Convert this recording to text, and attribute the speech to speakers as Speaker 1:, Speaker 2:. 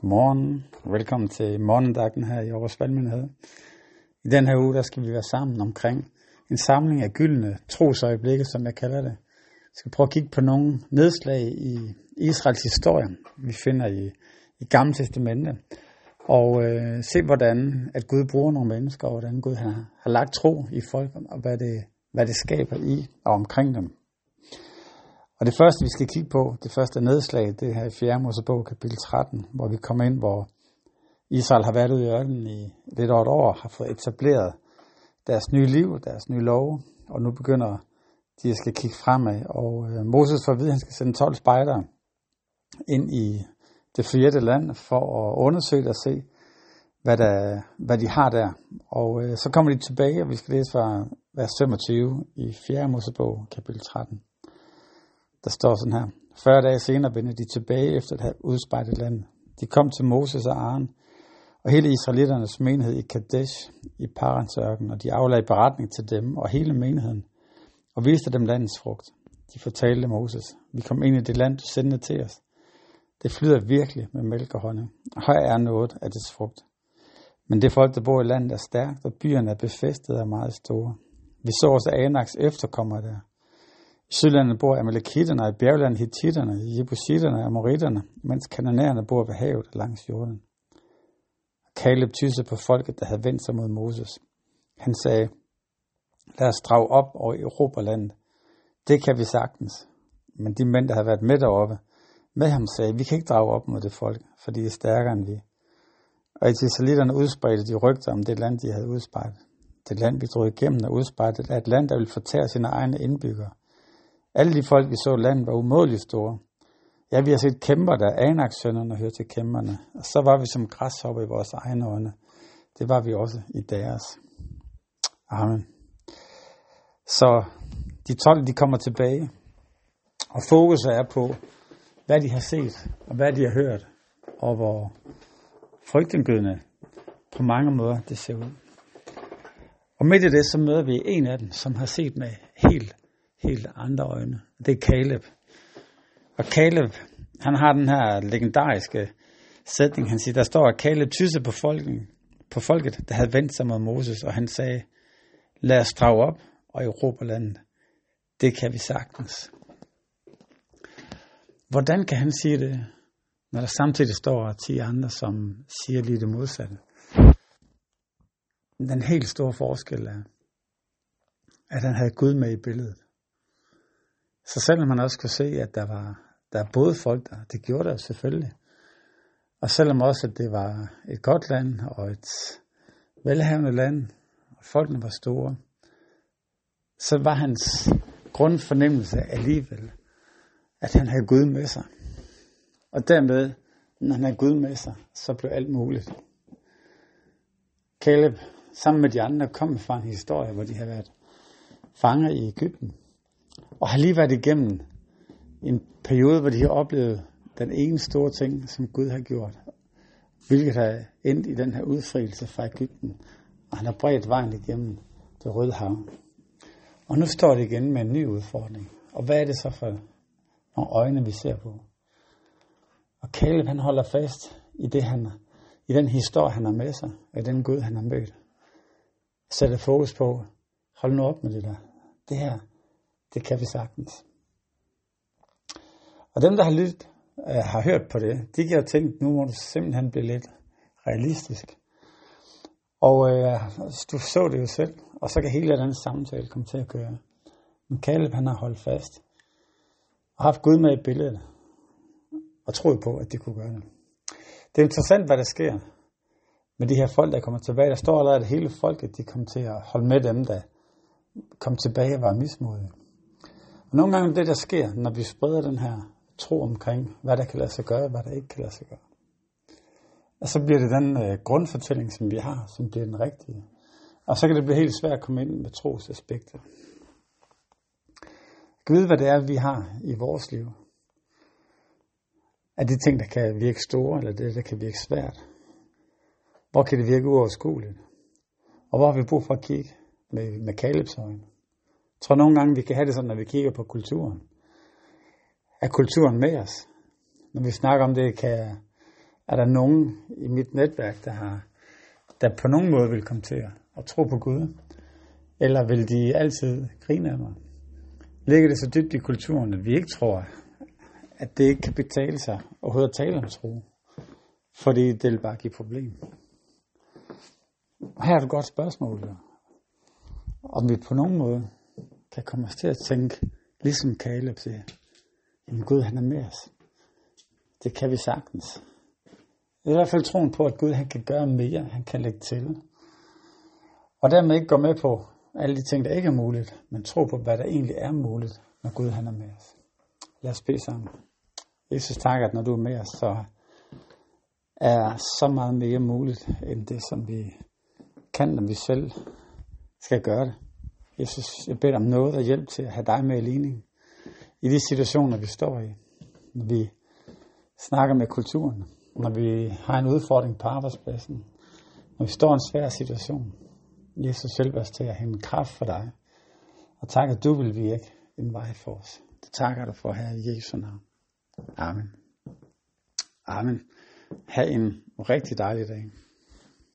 Speaker 1: Godmorgen. Velkommen til morgendagten her i Aarhus Valgmyndighed. I den her uge, der skal vi være sammen omkring en samling af gyldne trosøjeblikke, som jeg kalder det. Vi skal prøve at kigge på nogle nedslag i Israels historie, vi finder i, i Gamle Testamentet. Og øh, se, hvordan at Gud bruger nogle mennesker, og hvordan Gud har, har lagt tro i folk, og hvad det, hvad det skaber i og omkring dem. Og det første, vi skal kigge på, det første nedslag, det er her i 4. Mosebog, kapitel 13, hvor vi kommer ind, hvor Israel har været ude i ørkenen i lidt over et år, har fået etableret deres nye liv, deres nye lov, og nu begynder de at skal kigge fremad. Og øh, Moses får at vide, at han skal sende 12 spejdere ind i det fjerde land for at undersøge og se, hvad, der, hvad de har der. Og øh, så kommer de tilbage, og vi skal læse fra vers 25 i 4. Mosebog, kapitel 13. Der står sådan her. 40 dage senere vendte de tilbage efter at have udspejlet landet. De kom til Moses og Aaron og hele israeliternes menighed i Kadesh i Paransørken, og de aflagde beretning til dem og hele menigheden og viste dem landets frugt. De fortalte Moses, vi kom ind i det land, du sendte til os. Det flyder virkelig med mælk og honning. og Her er noget af dets frugt. Men det folk, der bor i landet, er stærkt, og byerne er befæstet og meget store. Vi så også Anaks efterkommere der. Sydlandet bor amalekitterne, og i bjerglandet hittitterne, i jebusitterne og amoritterne, mens kananæerne bor ved havet langs jorden. Kaleb tysse på folket, der havde vendt sig mod Moses. Han sagde, lad os drage op over Europalandet. Det kan vi sagtens. Men de mænd, der havde været med deroppe, med ham sagde, vi kan ikke drage op mod det folk, for de er stærkere end vi. Og israelitterne udspredte de rygter om det land, de havde udspejlet. Det land, vi drog igennem og udspejlet, er et land, der vil fortære sine egne indbyggere. Alle de folk, vi så landet, var umådeligt store. Ja, vi har set kæmper, der Anak sønderne hører til kæmperne. Og så var vi som græshopper i vores egne øjne. Det var vi også i deres. Amen. Så de 12, de kommer tilbage. Og fokus er på, hvad de har set, og hvad de har hørt, og hvor frygtindgydende på mange måder det ser ud. Og midt i det, så møder vi en af dem, som har set med helt, helt andre øjne. Det er Caleb. Og Caleb, han har den her legendariske sætning, han siger, der står, at Caleb tysse på, folken, på folket, der havde vendt sig mod Moses, og han sagde, lad os drage op og erobre landet. Det kan vi sagtens. Hvordan kan han sige det, når der samtidig står 10 andre, som siger lige det modsatte? Den helt store forskel er, at han havde Gud med i billedet. Så selvom man også kunne se, at der var der er både folk der, det gjorde der selvfølgelig. Og selvom også, at det var et godt land og et velhavende land, og folkene var store, så var hans grundfornemmelse alligevel, at han havde Gud med sig. Og dermed, når han havde Gud med sig, så blev alt muligt. Caleb, sammen med de andre, kom fra en historie, hvor de havde været fanger i Ægypten, og har lige været igennem en periode, hvor de har oplevet den ene store ting, som Gud har gjort, hvilket har endt i den her udfrielse fra Ægypten, og han har bredt vejen igennem det røde hav. Og nu står det igen med en ny udfordring. Og hvad er det så for nogle øjne, vi ser på? Og Caleb, han holder fast i det, han i den historie, han har med sig, af i den Gud, han har mødt. Sætter fokus på, hold nu op med det der. Det her, det kan vi sagtens. Og dem, der har lyttet, øh, har hørt på det, de kan jo tænke, nu må du simpelthen blive lidt realistisk. Og øh, du så det jo selv, og så kan hele den samtale komme til at køre. Men Caleb, han har holdt fast, og haft Gud med i billedet, og troet på, at de kunne gøre det. Det er interessant, hvad der sker med de her folk, der kommer tilbage. Der står allerede, at hele folket, de kom til at holde med dem, der kom tilbage og var mismodige. Og nogle gange det, der sker, når vi spreder den her tro omkring, hvad der kan lade sig gøre, hvad der ikke kan lade sig gøre. Og så bliver det den øh, grundfortælling, som vi har, som bliver den rigtige. Og så kan det blive helt svært at komme ind med trosaspekter. Kan vide, hvad det er, vi har i vores liv. Er det ting, der kan virke store, eller det, der kan virke svært? Hvor kan det virke uoverskueligt? Og hvor har vi brug for at kigge med, med Kalebs øjne? Jeg tror nogle gange, vi kan have det sådan, når vi kigger på kulturen er kulturen med os. Når vi snakker om det, kan, Er der nogen i mit netværk, der har der på nogen måde vil komme til at tro på Gud? Eller vil de altid grine af mig? Ligger det så dybt i kulturen, at vi ikke tror, at det ikke kan betale sig overhovedet at tale om tro? Fordi det vil bare give problem. Her er et godt spørgsmål. Om vi på nogen måde der kommer os til at tænke, ligesom Caleb siger, jamen Gud han er med os. Det kan vi sagtens. I hvert fald troen på, at Gud han kan gøre mere, han kan lægge til. Og dermed ikke gå med på alle de ting, der ikke er muligt, men tro på, hvad der egentlig er muligt, når Gud han er med os. Lad os bede sammen. Jesus, tak, at når du er med os, så er så meget mere muligt, end det, som vi kan, når vi selv skal gøre det. Jesus, jeg beder om noget og hjælp til at have dig med i ligningen. i de situationer, vi står i. Når vi snakker med kulturen, når vi har en udfordring på arbejdspladsen, når vi står i en svær situation. Jesus, hjælp os til at hente kraft for dig. Og tak, at du vil virke en vej for os. Det takker du for her i Jesu navn. Amen. Amen. Ha' en rigtig dejlig dag.